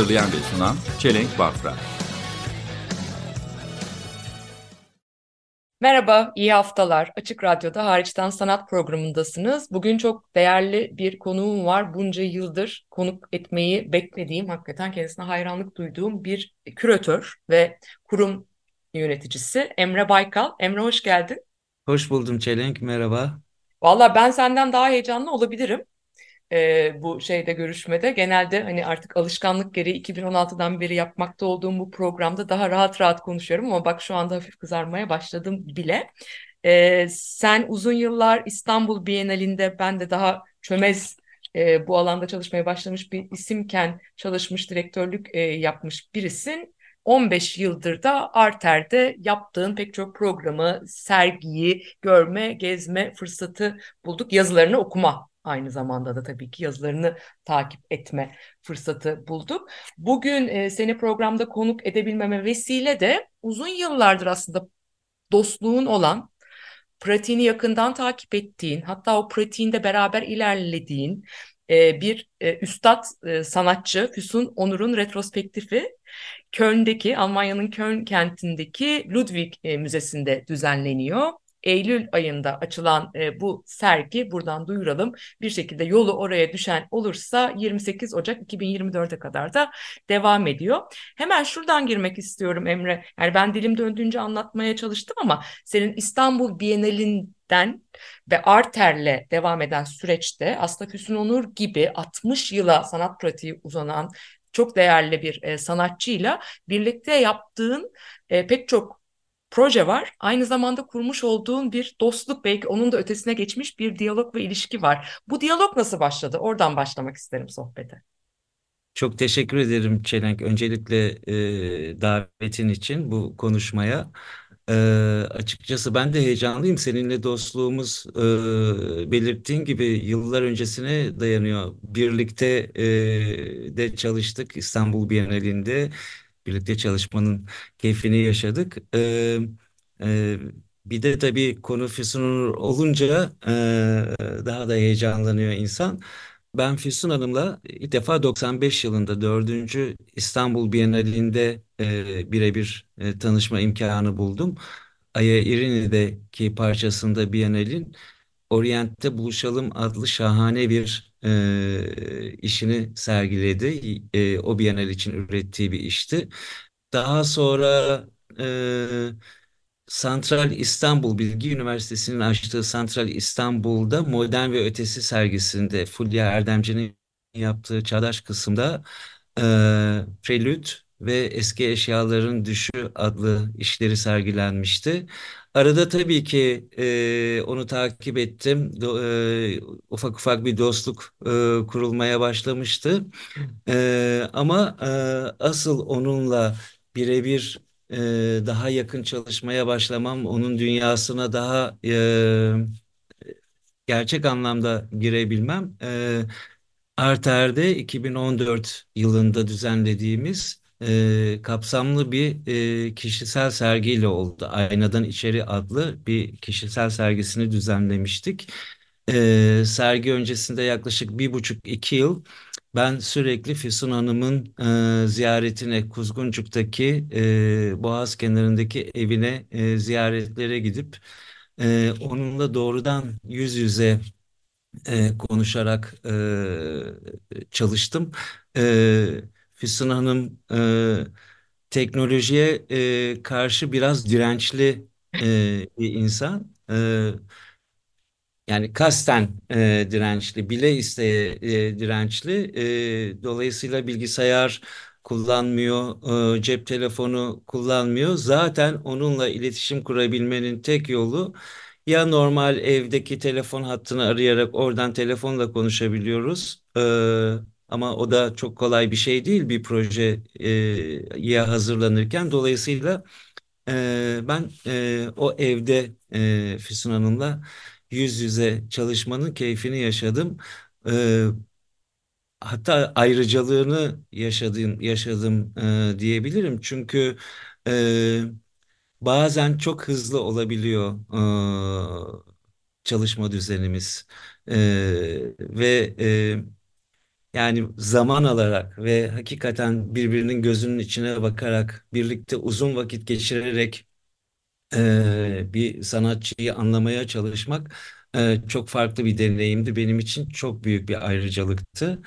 Hazırlayan ve sunan Çelenk Bafra Merhaba, iyi haftalar. Açık Radyo'da Hariçten Sanat programındasınız. Bugün çok değerli bir konuğum var. Bunca yıldır konuk etmeyi beklediğim, hakikaten kendisine hayranlık duyduğum bir küratör ve kurum yöneticisi Emre Baykal. Emre hoş geldin. Hoş buldum Çelenk, merhaba. Valla ben senden daha heyecanlı olabilirim e, bu şeyde görüşmede. Genelde hani artık alışkanlık gereği 2016'dan beri yapmakta olduğum bu programda daha rahat rahat konuşuyorum ama bak şu anda hafif kızarmaya başladım bile. E, sen uzun yıllar İstanbul Bienalinde ben de daha çömez e, bu alanda çalışmaya başlamış bir isimken çalışmış direktörlük e, yapmış birisin. 15 yıldır da Arter'de yaptığın pek çok programı, sergiyi görme, gezme fırsatı bulduk. Yazılarını okuma aynı zamanda da tabii ki yazılarını takip etme fırsatı bulduk. Bugün e, seni programda konuk edebilmeme vesile de uzun yıllardır aslında dostluğun olan, pratiğini yakından takip ettiğin, hatta o pratiğinde beraber ilerlediğin e, bir e, üstad e, sanatçı Füsun Onur'un retrospektifi Köln'deki, Almanya'nın Köln kentindeki Ludwig e, Müzesi'nde düzenleniyor. Eylül ayında açılan e, bu sergi buradan duyuralım. Bir şekilde yolu oraya düşen olursa 28 Ocak 2024'e kadar da devam ediyor. Hemen şuradan girmek istiyorum Emre. Yani ben dilim döndüğünce anlatmaya çalıştım ama senin İstanbul Bienalinden ve Arter'le devam eden süreçte aslında Füsun Onur gibi 60 yıla sanat pratiği uzanan çok değerli bir e, sanatçıyla birlikte yaptığın e, pek çok proje var. Aynı zamanda kurmuş olduğun bir dostluk belki onun da ötesine geçmiş bir diyalog ve ilişki var. Bu diyalog nasıl başladı? Oradan başlamak isterim sohbete. Çok teşekkür ederim Çelenk. Öncelikle e, davetin için bu konuşmaya. E, açıkçası ben de heyecanlıyım. Seninle dostluğumuz e, belirttiğin gibi yıllar öncesine dayanıyor. Birlikte e, de çalıştık İstanbul Bienalinde. Birlikte çalışmanın keyfini yaşadık. E, e, bir de tabii konu Füsun olunca e, daha da heyecanlanıyor insan. Ben Füsun Hanım'la ilk defa 95 yılında 4. İstanbul Bienalinde e, birebir e, tanışma imkanı buldum. Aya İrini'deki parçasında Bienal'in Orient'te Buluşalım adlı şahane bir e, işini sergiledi. E, o Bienal için ürettiği bir işti. Daha sonra e, Santral İstanbul Bilgi Üniversitesi'nin açtığı Santral İstanbul'da Modern ve Ötesi sergisinde Fulya Erdemci'nin yaptığı çağdaş kısımda e, Prelüt ve Eski Eşyaların Düşü adlı işleri sergilenmişti. Arada tabii ki e, onu takip ettim. Do, e, ufak ufak bir dostluk e, kurulmaya başlamıştı. E, ama e, asıl onunla birebir e, daha yakın çalışmaya başlamam, onun dünyasına daha e, gerçek anlamda girebilmem. E, Arter'de 2014 yılında düzenlediğimiz e, kapsamlı bir e, kişisel sergiyle oldu. Aynadan İçeri adlı bir kişisel sergisini düzenlemiştik. E, sergi öncesinde yaklaşık bir buçuk iki yıl ben sürekli Füsun Hanım'ın e, ziyaretine Kuzguncuk'taki e, Boğaz kenarındaki evine e, ziyaretlere gidip e, onunla doğrudan yüz yüze e, konuşarak e, çalıştım. E, Füsun Hanım e, teknolojiye e, karşı biraz dirençli e, bir insan. E, yani kasten e, dirençli, bile isteye e, dirençli. E, dolayısıyla bilgisayar kullanmıyor, e, cep telefonu kullanmıyor. Zaten onunla iletişim kurabilmenin tek yolu ya normal evdeki telefon hattını arayarak oradan telefonla konuşabiliyoruz. E, Ama o da çok kolay bir şey değil bir projeye hazırlanırken. Dolayısıyla ben o evde Füsun Hanım'la yüz yüze çalışmanın keyfini yaşadım. Hatta ayrıcalığını yaşadım, yaşadım diyebilirim. Çünkü bazen çok hızlı olabiliyor çalışma düzenimiz. Ve yani zaman alarak ve hakikaten birbirinin gözünün içine bakarak birlikte uzun vakit geçirerek e, bir sanatçıyı anlamaya çalışmak e, çok farklı bir deneyimdi. Benim için çok büyük bir ayrıcalıktı.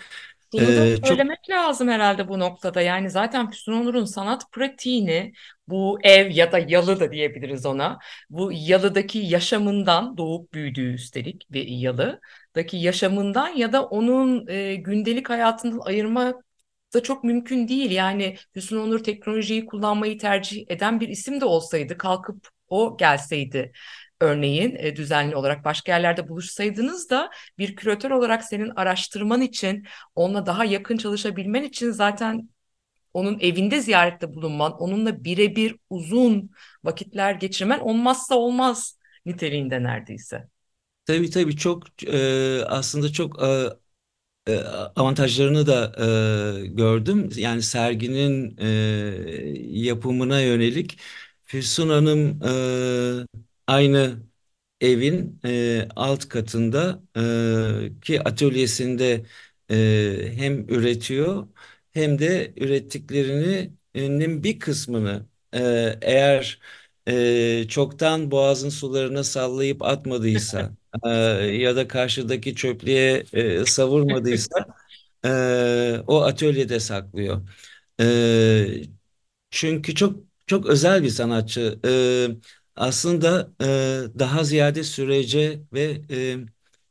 Şunu da E, çok söylemek lazım herhalde bu noktada. Yani zaten Füsun Onur'un sanat pratiğini bu ev ya da yalı da diyebiliriz ona. Bu yalıdaki yaşamından doğup büyüdüğü üstelik bir yalıdaki yaşamından ya da onun e, gündelik hayatından ayırmak da çok mümkün değil. Yani Füsun Onur teknolojiyi kullanmayı tercih eden bir isim de olsaydı kalkıp o gelseydi örneğin e, düzenli olarak başka yerlerde buluşsaydınız da bir küratör olarak senin araştırman için onunla daha yakın çalışabilmen için zaten onun evinde ziyarette bulunman, onunla birebir uzun vakitler geçirmen olmazsa olmaz niteliğinde neredeyse. tabii tabii çok e, aslında çok e, e, avantajlarını da e, gördüm. Yani serginin e, yapımına yönelik Füsun Hanım e, aynı evin e, alt katında e, ki atölyesinde e, hem üretiyor hem de ürettiklerinin bir kısmını e, eğer e, çoktan boğazın sularına sallayıp atmadıysa e, ya da karşıdaki çöplüğe e, savurmadıysa e, o atölyede saklıyor. E, çünkü çok çok özel bir sanatçı. Ee, aslında e, daha ziyade sürece ve e,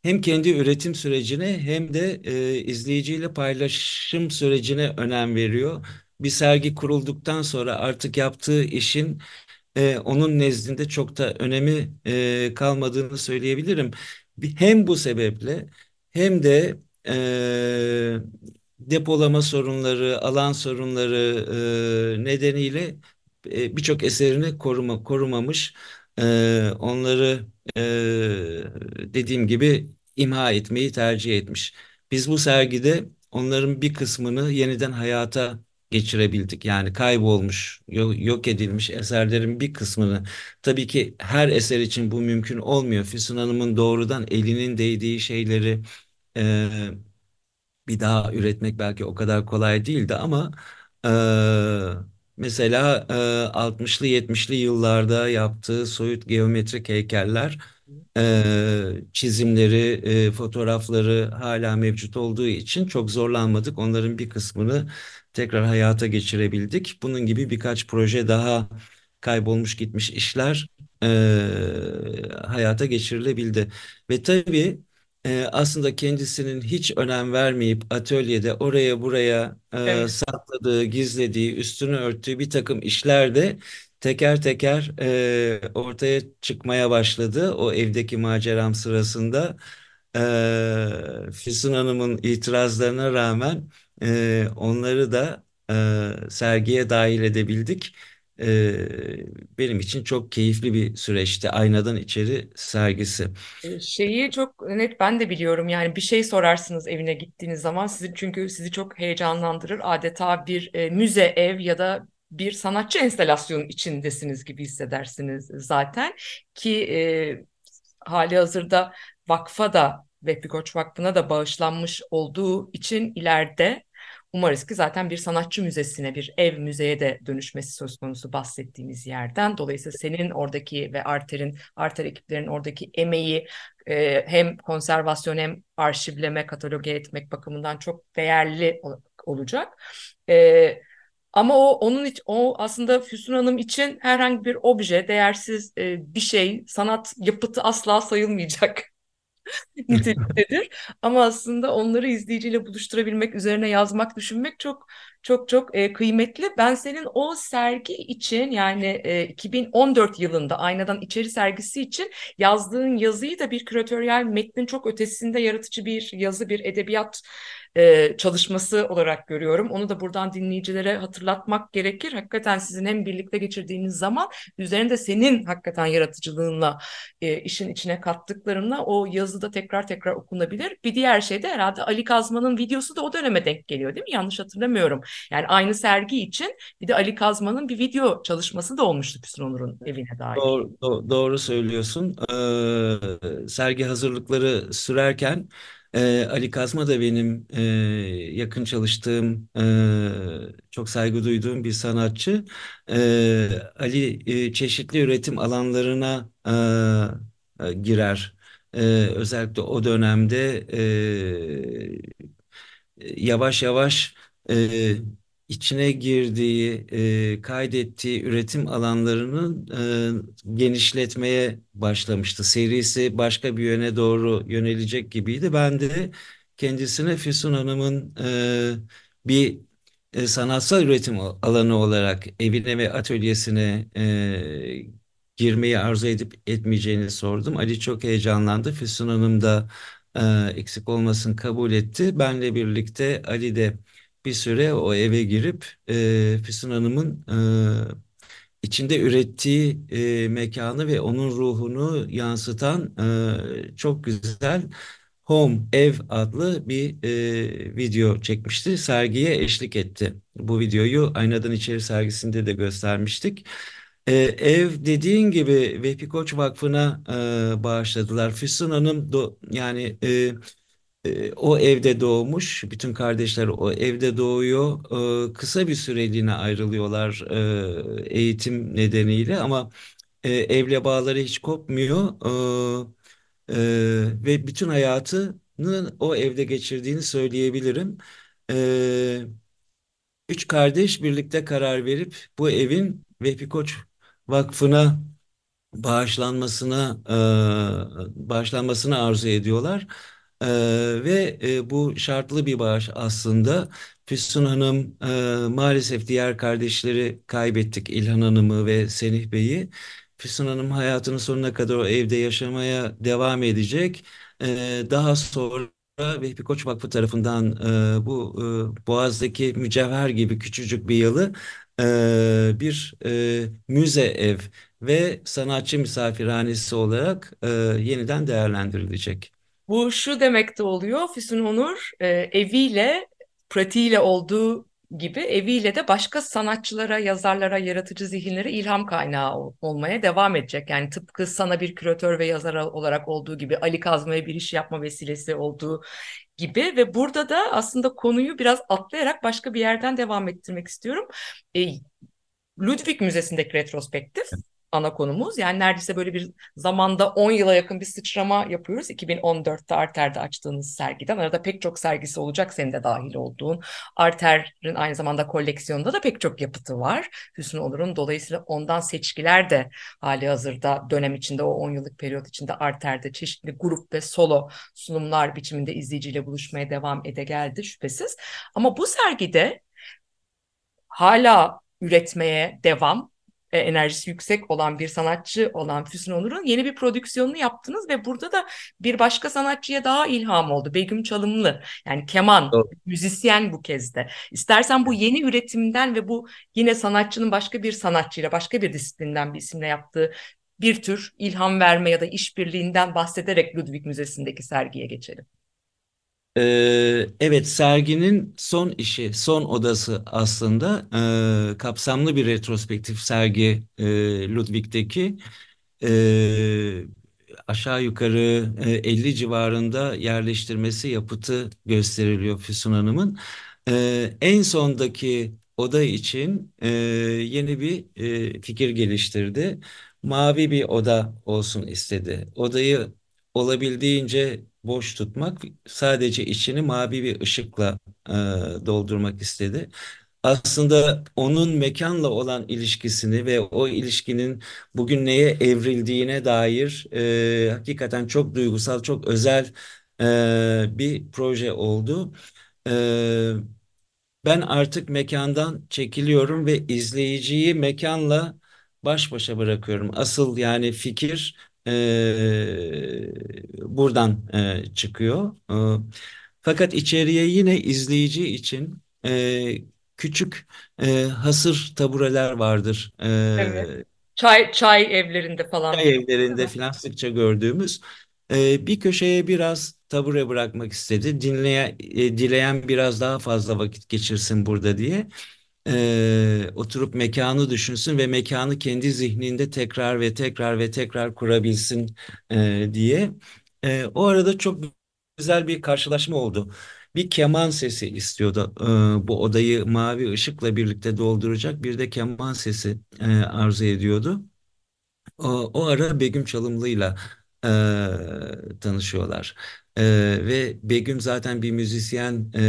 hem kendi üretim sürecine hem de e, izleyiciyle paylaşım sürecine önem veriyor. Bir sergi kurulduktan sonra artık yaptığı işin e, onun nezdinde çok da önemi e, kalmadığını söyleyebilirim. Hem bu sebeple hem de e, depolama sorunları, alan sorunları e, nedeniyle e, birçok eserini koruma, korumamış. E, onları e, dediğim gibi imha etmeyi tercih etmiş. Biz bu sergide onların bir kısmını yeniden hayata geçirebildik. Yani kaybolmuş, yo- yok edilmiş eserlerin bir kısmını. Tabii ki her eser için bu mümkün olmuyor. Füsun Hanım'ın doğrudan elinin değdiği şeyleri bir daha üretmek belki o kadar kolay değildi ama mesela e, 60'lı 70'li yıllarda yaptığı soyut geometrik heykeller e, çizimleri, e, fotoğrafları hala mevcut olduğu için çok zorlanmadık. Onların bir kısmını tekrar hayata geçirebildik. Bunun gibi birkaç proje daha kaybolmuş gitmiş işler e, hayata geçirilebildi. Ve tabii e, aslında kendisinin hiç önem vermeyip atölyede oraya buraya e, Evet. sakladığı, gizlediği, üstünü örttüğü bir takım işler de teker teker e, ortaya çıkmaya başladı. O evdeki maceram sırasında e, Füsun Hanım'ın itirazlarına rağmen e, onları da e, sergiye dahil edebildik. E, benim için çok keyifli bir süreçti. Aynadan içeri sergisi. E, Şeyi çok net ben de biliyorum yani bir şey sorarsınız evine gittiğiniz zaman sizi çünkü sizi çok heyecanlandırır adeta bir e, müze ev ya da bir sanatçı enstalasyonu içindesiniz gibi hissedersiniz zaten ki e, hali hazırda vakfa da Vehbi Vakfı'na da bağışlanmış olduğu için ileride umarız ki zaten bir sanatçı müzesine, bir ev müzeye de dönüşmesi söz konusu bahsettiğimiz yerden. Dolayısıyla senin oradaki ve Arter'in, Arter ekiplerinin oradaki emeği e, hem konservasyon hem arşivleme, kataloge etmek bakımından çok değerli ol- olacak. E, ama o onun için o aslında Füsun Hanım için herhangi bir obje, değersiz e, bir şey, sanat yapıtı asla sayılmayacak niteliktedir. Ama aslında onları izleyiciyle buluşturabilmek, üzerine yazmak, düşünmek çok çok çok e, kıymetli. Ben senin o sergi için yani e, 2014 yılında Aynadan İçeri sergisi için yazdığın yazıyı da bir küratöryel metnin çok ötesinde yaratıcı bir yazı, bir edebiyat e, çalışması olarak görüyorum. Onu da buradan dinleyicilere hatırlatmak gerekir. Hakikaten sizin hem birlikte geçirdiğiniz zaman üzerinde senin hakikaten yaratıcılığınla e, işin içine kattıklarınla o yazıda tekrar tekrar okunabilir. Bir diğer şey de herhalde Ali Kazman'ın videosu da o döneme denk geliyor değil mi? Yanlış hatırlamıyorum. Yani aynı sergi için bir de Ali Kazman'ın bir video çalışması da olmuştu Füsun Onur'un evine dair. Doğru, do- doğru söylüyorsun. Ee, sergi hazırlıkları sürerken e, Ali Kazma da benim e, yakın çalıştığım, e, çok saygı duyduğum bir sanatçı. Ee, Ali e, çeşitli üretim alanlarına e, e, girer. Ee, özellikle o dönemde e, yavaş yavaş e, içine girdiği, e, kaydettiği üretim alanlarını e, genişletmeye başlamıştı. Serisi başka bir yöne doğru yönelecek gibiydi. Ben de kendisine Füsun Hanım'ın e, bir e, sanatsal üretim alanı olarak evine ve atölyesine e, girmeyi arzu edip etmeyeceğini sordum. Ali çok heyecanlandı. Füsun Hanım da e, eksik olmasın kabul etti. Benle birlikte Ali de bir süre o eve girip e, Füsun Hanım'ın e, içinde ürettiği e, mekanı ve onun ruhunu yansıtan e, çok güzel Home Ev adlı bir e, video çekmişti. Sergiye eşlik etti. Bu videoyu Aynadan İçeri sergisinde de göstermiştik. E, ev dediğin gibi Vehbi Koç Vakfı'na e, bağışladılar. Füsun Hanım do, yani e, e, o evde doğmuş. Bütün kardeşler o evde doğuyor. E, kısa bir süreliğine ayrılıyorlar e, eğitim nedeniyle ama e, evle bağları hiç kopmuyor. E, e, ve bütün hayatını o evde geçirdiğini söyleyebilirim. E, üç kardeş birlikte karar verip bu evin Vehbi Koç Vakfı'na bağışlanmasına e, bağışlanmasını arzu ediyorlar. E, ve e, bu şartlı bir bağış aslında. Füsun Hanım e, maalesef diğer kardeşleri kaybettik İlhan Hanım'ı ve Senih Bey'i. Füsun Hanım hayatının sonuna kadar o evde yaşamaya devam edecek. E, daha sonra Vehbi Koç Vakfı tarafından e, bu e, Boğaz'daki mücevher gibi küçücük bir yalı e, bir e, müze ev ve sanatçı misafirhanesi olarak e, yeniden değerlendirilecek. Bu şu demek de oluyor. Füsun Onur e, eviyle, pratiğiyle olduğu gibi eviyle de başka sanatçılara, yazarlara, yaratıcı zihinlere ilham kaynağı ol- olmaya devam edecek. Yani tıpkı sana bir küratör ve yazar olarak olduğu gibi, Ali Kazma'ya bir iş yapma vesilesi olduğu gibi ve burada da aslında konuyu biraz atlayarak başka bir yerden devam ettirmek istiyorum. E, Ludwig Müzesi'ndeki retrospektif ana konumuz. Yani neredeyse böyle bir zamanda 10 yıla yakın bir sıçrama yapıyoruz. 2014'te Arter'de açtığınız sergiden. Arada pek çok sergisi olacak senin de dahil olduğun. Arter'in aynı zamanda koleksiyonunda da pek çok yapıtı var. Hüsnü Onur'un dolayısıyla ondan seçkiler de hali hazırda dönem içinde o 10 yıllık periyot içinde Arter'de çeşitli grup ve solo sunumlar biçiminde izleyiciyle buluşmaya devam ede geldi şüphesiz. Ama bu sergide hala üretmeye devam e, enerjisi yüksek olan bir sanatçı olan Füsun Onur'un yeni bir prodüksiyonunu yaptınız ve burada da bir başka sanatçıya daha ilham oldu. Begüm Çalımlı yani keman, Doğru. müzisyen bu kez de. İstersen bu yeni üretimden ve bu yine sanatçının başka bir sanatçıyla başka bir disiplinden bir isimle yaptığı bir tür ilham verme ya da işbirliğinden bahsederek Ludwig Müzesi'ndeki sergiye geçelim. Evet serginin son işi, son odası aslında kapsamlı bir retrospektif sergi Ludwig'deki aşağı yukarı e, 50 civarında yerleştirmesi yapıtı gösteriliyor Füsun Hanım'ın. En sondaki oda için yeni bir fikir geliştirdi. Mavi bir oda olsun istedi. Odayı olabildiğince boş tutmak, sadece içini mavi bir ışıkla e, doldurmak istedi. Aslında onun mekanla olan ilişkisini ve o ilişkinin bugün neye evrildiğine dair e, hakikaten çok duygusal, çok özel e, bir proje oldu. E, ben artık mekandan çekiliyorum ve izleyiciyi mekanla baş başa bırakıyorum. Asıl yani fikir e, buradan e, çıkıyor. E, Fakat içeriye yine izleyici için e, küçük e, hasır tabureler vardır. Evet. E, Çay çay evlerinde falan çay evlerinde mi? filan sıkça gördüğümüz. E, bir köşeye biraz tabure bırakmak istedi. Dinleyen, e, dileyen biraz daha fazla vakit geçirsin burada diye. E, oturup mekanı düşünsün ve mekanı kendi zihninde tekrar ve tekrar ve tekrar kurabilsin e, diye. E, o arada çok güzel bir karşılaşma oldu. Bir keman sesi istiyordu. E, bu odayı mavi ışıkla birlikte dolduracak bir de keman sesi e, arzu ediyordu. O, o ara Begüm Çalımlı'yla e, tanışıyorlar. E, ve Begüm zaten bir müzisyen e,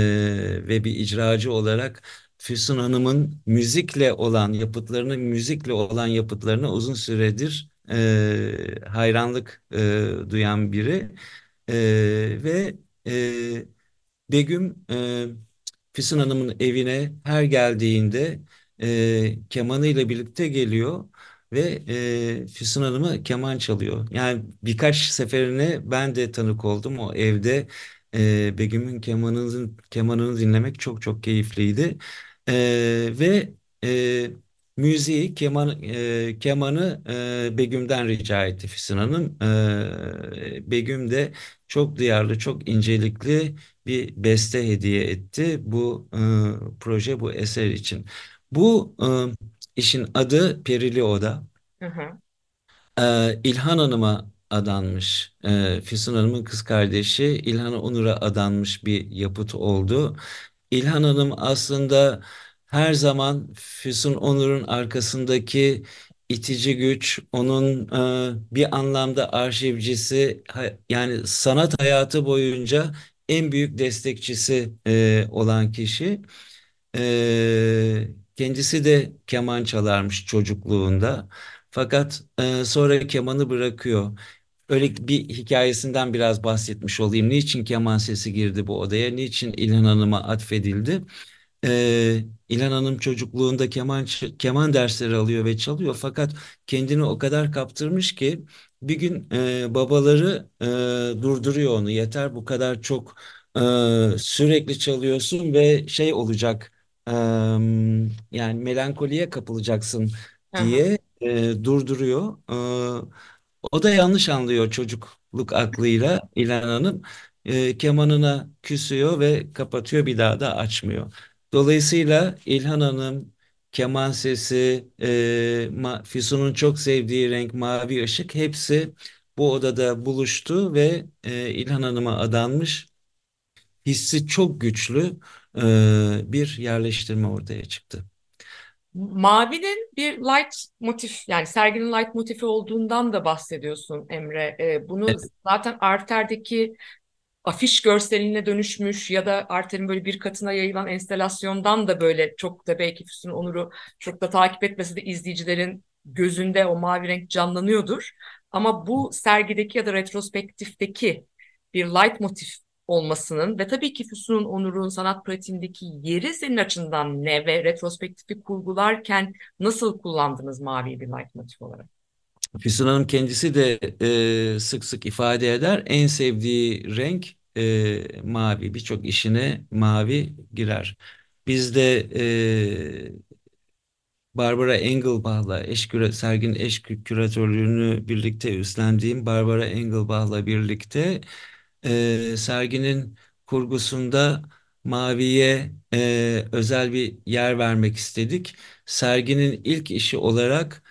ve bir icracı olarak Füsun Hanım'ın müzikle olan yapıtlarını, müzikle olan yapıtlarına uzun süredir e, hayranlık e, duyan biri. E, ve e, Begüm e, Füsun Hanım'ın evine her geldiğinde e, kemanıyla birlikte geliyor ve e, Füsun Hanım'a keman çalıyor. Yani birkaç seferine ben de tanık oldum o evde. E, Begüm'ün kemanını, kemanını dinlemek çok çok keyifliydi. E, ve e, müziği, keman, e, kemanı e, Begüm'den rica etti Füsun Hanım. E, Begüm de çok duyarlı, çok incelikli bir beste hediye etti bu e, proje, bu eser için. Bu e, işin adı Perili Oda. Hı hı. Ee, İlhan Hanım'a adanmış. Ee, Füsun Hanım'ın kız kardeşi İlhan Onur'a adanmış bir yapıt oldu. İlhan Hanım aslında her zaman Füsun Onur'un arkasındaki itici güç, onun e, bir anlamda arşivcisi, yani sanat hayatı boyunca en büyük destekçisi e, olan kişi. Ee, kendisi de keman çalarmış çocukluğunda. Fakat e, sonra kemanı bırakıyor. Öyle bir hikayesinden biraz bahsetmiş olayım. Niçin keman sesi girdi bu odaya? Niçin İlhan Hanım'a atfedildi? Ee, İlhan Hanım çocukluğunda keman keman dersleri alıyor ve çalıyor. Fakat kendini o kadar kaptırmış ki bir gün e, babaları e, durduruyor onu. Yeter bu kadar çok e, sürekli çalıyorsun ve şey olacak. e, yani melankoliye kapılacaksın diye e, durduruyor. E, o da yanlış anlıyor çocukluk aklıyla İlhan Hanım. E, kemanına küsüyor ve kapatıyor bir daha da açmıyor. Dolayısıyla İlhan Hanım, keman sesi, e, Füsun'un çok sevdiği renk mavi ışık hepsi bu odada buluştu ve e, İlhan Hanım'a adanmış hissi çok güçlü e, bir yerleştirme ortaya çıktı. Mavinin bir light motif yani serginin light motifi olduğundan da bahsediyorsun Emre. Ee, bunu Evet. zaten Arter'deki afiş görseline dönüşmüş ya da Arter'in böyle bir katına yayılan enstalasyondan da böyle çok da belki Füsun Onur'u çok da takip etmese de izleyicilerin gözünde o mavi renk canlanıyordur. Ama bu sergideki ya da retrospektifteki bir light motif olmasının ve tabii ki Füsun Onur'un sanat pratiğindeki yeri senin açından ne ve retrospektifi kurgularken nasıl kullandınız mavi bir light motif olarak? Füsun Hanım kendisi de e, sık sık ifade eder. En sevdiği renk e, mavi. Birçok işine mavi girer. Biz de e, Barbara Engelbach'la eş küre, serginin eş kü- küratörlüğünü birlikte üstlendiğim Barbara Engelbach'la birlikte e, serginin kurgusunda maviye e, özel bir yer vermek istedik. Serginin ilk işi olarak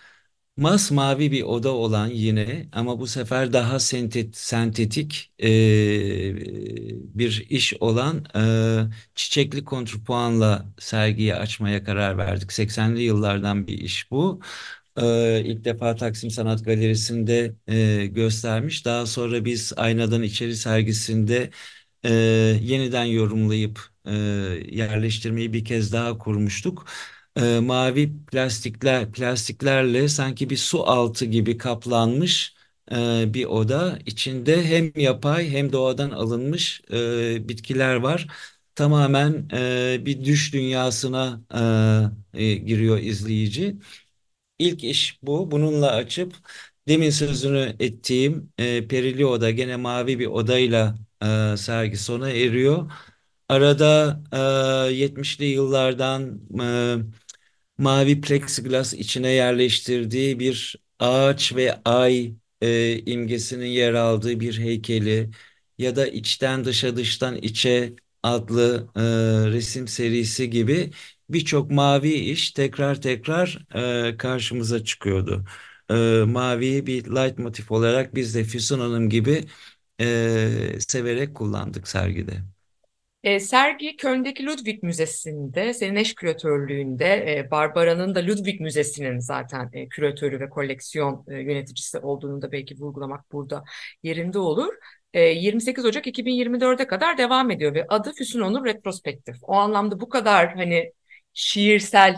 Masmavi bir oda olan yine ama bu sefer daha sentet, sentetik e, bir iş olan e, çiçekli kontrpuanla sergiyi açmaya karar verdik. 80'li yıllardan bir iş bu. E, ilk defa Taksim Sanat Galerisi'nde e, göstermiş. Daha sonra biz Aynadan İçeri sergisinde e, yeniden yorumlayıp e, yerleştirmeyi bir kez daha kurmuştuk mavi plastikler plastiklerle sanki bir su altı gibi kaplanmış bir oda. İçinde hem yapay hem doğadan alınmış bitkiler var. Tamamen bir düş dünyasına giriyor izleyici. İlk iş bu. Bununla açıp demin sözünü ettiğim e, perili oda gene mavi bir odayla e, sergi sona eriyor. Arada e, 70'li yıllardan e, mavi plexiglas içine yerleştirdiği bir ağaç ve ay e, imgesinin yer aldığı bir heykeli ya da içten dışa dıştan içe adlı e, resim serisi gibi birçok mavi iş tekrar tekrar e, karşımıza çıkıyordu. E, maviyi bir leitmotif olarak biz de Füsun Hanım gibi e, severek kullandık sergide. E, sergi Köln'deki Ludwig Müzesi'nde, senin eş küratörlüğünde, e, Barbara'nın da Ludwig Müzesi'nin zaten e, küratörü ve koleksiyon e, yöneticisi olduğunu da belki vurgulamak burada yerinde olur. E, 28 Ocak 2024'e kadar devam ediyor ve adı Füsun Onur Retrospektif. O anlamda bu kadar hani şiirsel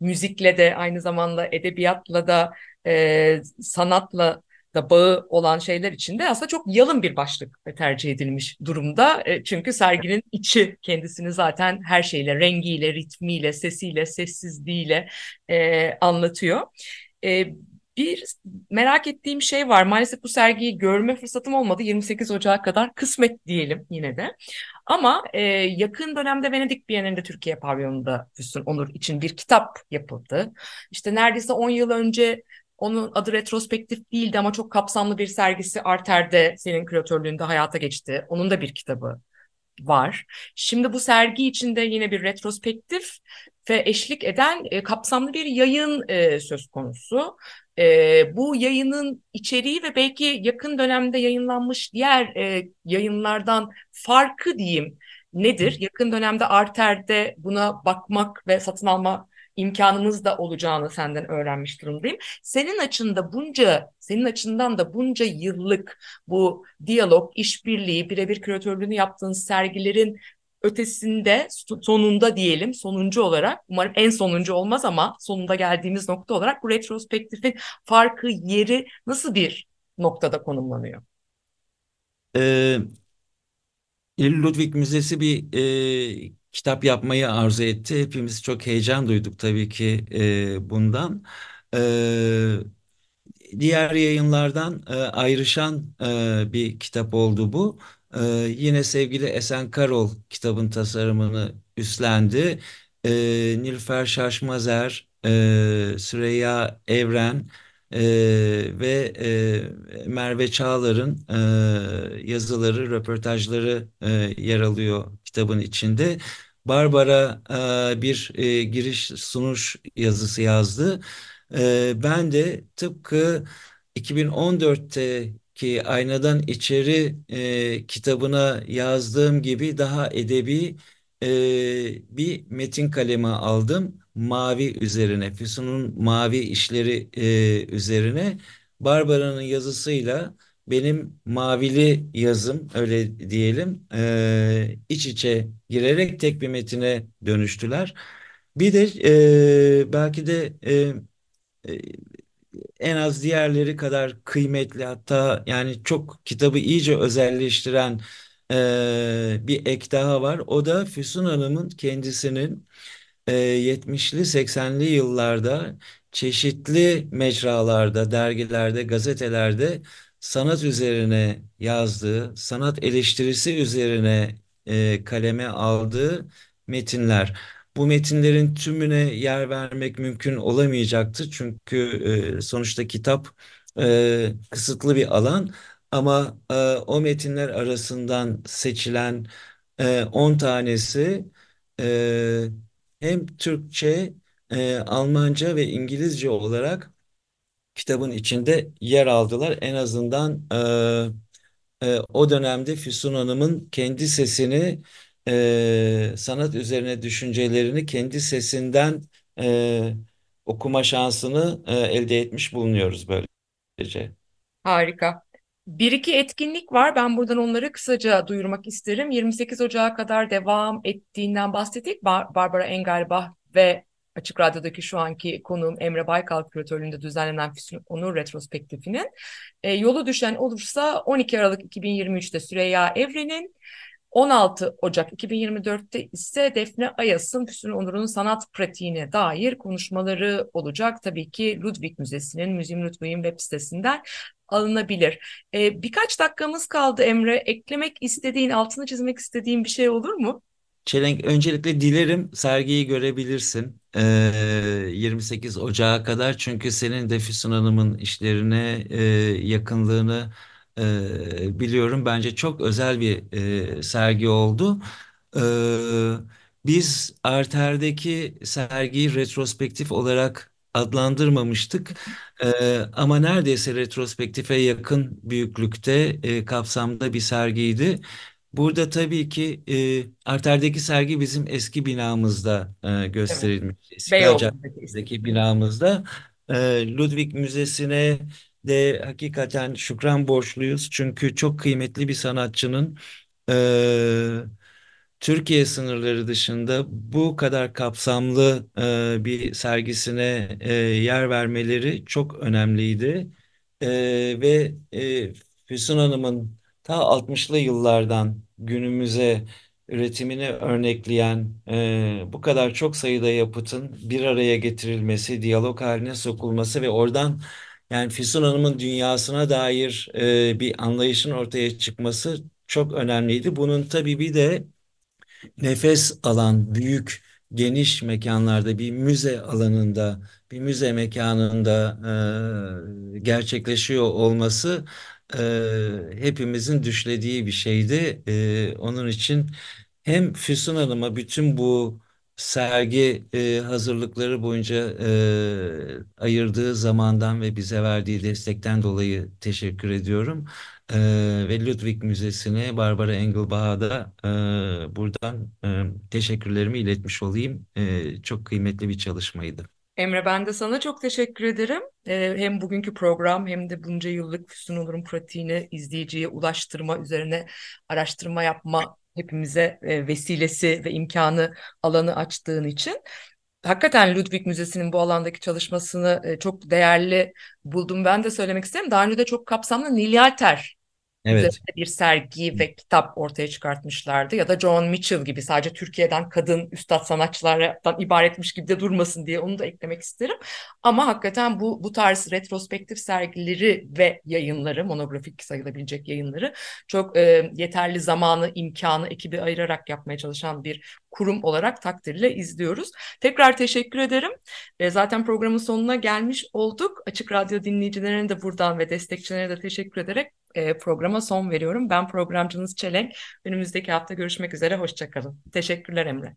müzikle de aynı zamanda edebiyatla da e, sanatla da bağı olan şeyler için de aslında çok yalın bir başlık tercih edilmiş durumda. E, çünkü serginin içi kendisini zaten her şeyle, rengiyle, ritmiyle, sesiyle, sessizliğiyle e, anlatıyor. E, bir merak ettiğim şey var. Maalesef bu sergiyi görme fırsatım olmadı. 28 Ocak'a kadar kısmet diyelim yine de. Ama e, yakın dönemde Venedik Bienalinde Türkiye pavyonunda Füsun Onur için bir kitap yapıldı. İşte neredeyse 10 yıl önce onun adı retrospektif değildi ama çok kapsamlı bir sergisi Arter'de senin küratörlüğünde hayata geçti. Onun da bir kitabı var. Şimdi bu sergi içinde yine bir retrospektif ve eşlik eden e, kapsamlı bir yayın e, söz konusu. E, bu yayının içeriği ve belki yakın dönemde yayınlanmış diğer e, yayınlardan farkı diyeyim nedir? Yakın dönemde Arter'de buna bakmak ve satın alma imkanımız da olacağını senden öğrenmiş durumdayım. Senin açında bunca, senin açından da bunca yıllık bu diyalog, işbirliği, birebir küratörlüğünü yaptığın sergilerin ötesinde sonunda diyelim sonuncu olarak umarım en sonuncu olmaz ama sonunda geldiğimiz nokta olarak bu retrospektifin farkı yeri nasıl bir noktada konumlanıyor? Ee, Ludwig Müzesi bir e, kitap yapmayı arzu etti. Hepimiz çok heyecan duyduk tabii ki e, bundan. E, diğer yayınlardan e, ayrışan e, bir kitap oldu bu. E, yine sevgili Esen Karol kitabın tasarımını üstlendi. E, Nilüfer Şaşmazer, e, Süreyya Evren e, ve e, Merve Çağlar'ın e, yazıları, röportajları e, yer alıyor kitabın içinde. Barbara e, bir e, giriş sunuş yazısı yazdı. E, ben de tıpkı 2014'teki Aynadan İçeri e, kitabına yazdığım gibi daha edebi e, bir metin kalemi aldım. Mavi üzerine, Füsun'un mavi işleri e, üzerine Barbara'nın yazısıyla benim mavili yazım öyle diyelim e, iç içe girerek tek bir metine dönüştüler. Bir de e, belki de e, e, en az diğerleri kadar kıymetli hatta yani çok kitabı iyice özelleştiren e, bir ek daha var. O da Füsun Hanım'ın kendisinin e, 70'li 80'li yıllarda çeşitli mecralarda, dergilerde, gazetelerde sanat üzerine yazdığı, sanat eleştirisi üzerine e, kaleme aldığı metinler. Bu metinlerin tümüne yer vermek mümkün olamayacaktı çünkü e, sonuçta kitap e, kısıtlı bir alan ama e, o metinler arasından seçilen e, 10 tanesi e, hem Türkçe, e, Almanca ve İngilizce olarak kitabın içinde yer aldılar. En azından e, e, o dönemde Füsun Hanım'ın kendi sesini, e, sanat üzerine düşüncelerini kendi sesinden e, okuma şansını e, elde etmiş bulunuyoruz böylece. Harika. Bir iki etkinlik var. Ben buradan onları kısaca duyurmak isterim. 28 Ocak'a kadar devam ettiğinden bahsettik. Bar Barbara Engelbach ve Açık Radyo'daki şu anki konuğum Emre Baykal küratörlüğünde düzenlenen Füsun Onur Retrospektifinin e, yolu düşen olursa 12 Aralık 2023'te Süreyya Evren'in 16 Ocak 2024'te ise Defne Ayas'ın Füsun Onur'un sanat pratiğine dair konuşmaları olacak. Tabii ki Ludwig Müzesi'nin, Müziğim Ludwig'in web sitesinden alınabilir. E, birkaç dakikamız kaldı Emre. Eklemek istediğin, altını çizmek istediğin bir şey olur mu? Çelenk, öncelikle dilerim sergiyi görebilirsin eee, 28 Ocağı kadar çünkü senin de Füsun Hanım'ın işlerine eee, yakınlığını eee, biliyorum. Bence çok özel bir eee, sergi oldu. Eee, biz Arter'deki sergiyi retrospektif olarak adlandırmamıştık. Eee, ama neredeyse retrospektife yakın büyüklükte, eee, kapsamda bir sergiydi. Burada tabii ki e, Arter'deki sergi bizim eski binamızda e, Evet. gösterilmiş. İstiklal Beyoğlu'ndaki Caddesi'ndeki İstiklal. binamızda. E, Ludwig Müzesi'ne de hakikaten şükran borçluyuz. Çünkü çok kıymetli bir sanatçının e, Türkiye sınırları dışında bu kadar kapsamlı e, bir sergisine e, yer vermeleri çok önemliydi. E, ve e, Füsun Hanım'ın ta 60'lı yıllardan günümüze üretimini örnekleyen e, bu kadar çok sayıda yapıtın bir araya getirilmesi, diyalog haline sokulması ve oradan yani Füsun Hanım'ın dünyasına dair e, bir anlayışın ortaya çıkması çok önemliydi. Bunun tabii bir de nefes alan büyük geniş mekanlarda bir müze alanında bir müze mekanında e, gerçekleşiyor olması e, hepimizin düşlediği bir şeydi. E, onun için hem Füsun Hanım'a bütün bu sergi e, hazırlıkları boyunca e, ayırdığı zamandan ve bize verdiği destekten dolayı teşekkür ediyorum. Ee, ve Ludwig Müzesi'ne Barbara Engelbach'a da e, buradan e, teşekkürlerimi iletmiş olayım. E, çok kıymetli bir çalışmaydı. Emre ben de sana çok teşekkür ederim. Ee, hem bugünkü program hem de bunca yıllık Füsun Onur'un pratiğini izleyiciye ulaştırma üzerine araştırma yapma hepimize e, vesilesi ve imkanı alanı açtığın için. Hakikaten Ludwig Müzesi'nin bu alandaki çalışmasını e, çok değerli buldum. Ben de söylemek isterim. Daha önce de çok kapsamlı Nilyater Evet. bir sergi ve kitap ortaya çıkartmışlardı. Ya da John Mitchell gibi sadece Türkiye'den kadın üstad sanatçılardan ibaretmiş gibi de durmasın diye onu da eklemek isterim. Ama hakikaten bu bu tarz retrospektif sergileri ve yayınları, monografik sayılabilecek yayınları çok e, yeterli zamanı, imkanı, ekibi ayırarak yapmaya çalışan bir kurum olarak takdirle izliyoruz. Tekrar teşekkür ederim. E, zaten programın sonuna gelmiş olduk. Açık Radyo dinleyicilerine de buradan ve destekçilerine de teşekkür ederek e, programa son veriyorum. Ben programcınız Çelenk. Önümüzdeki hafta görüşmek üzere. Hoşçakalın. Teşekkürler Emre.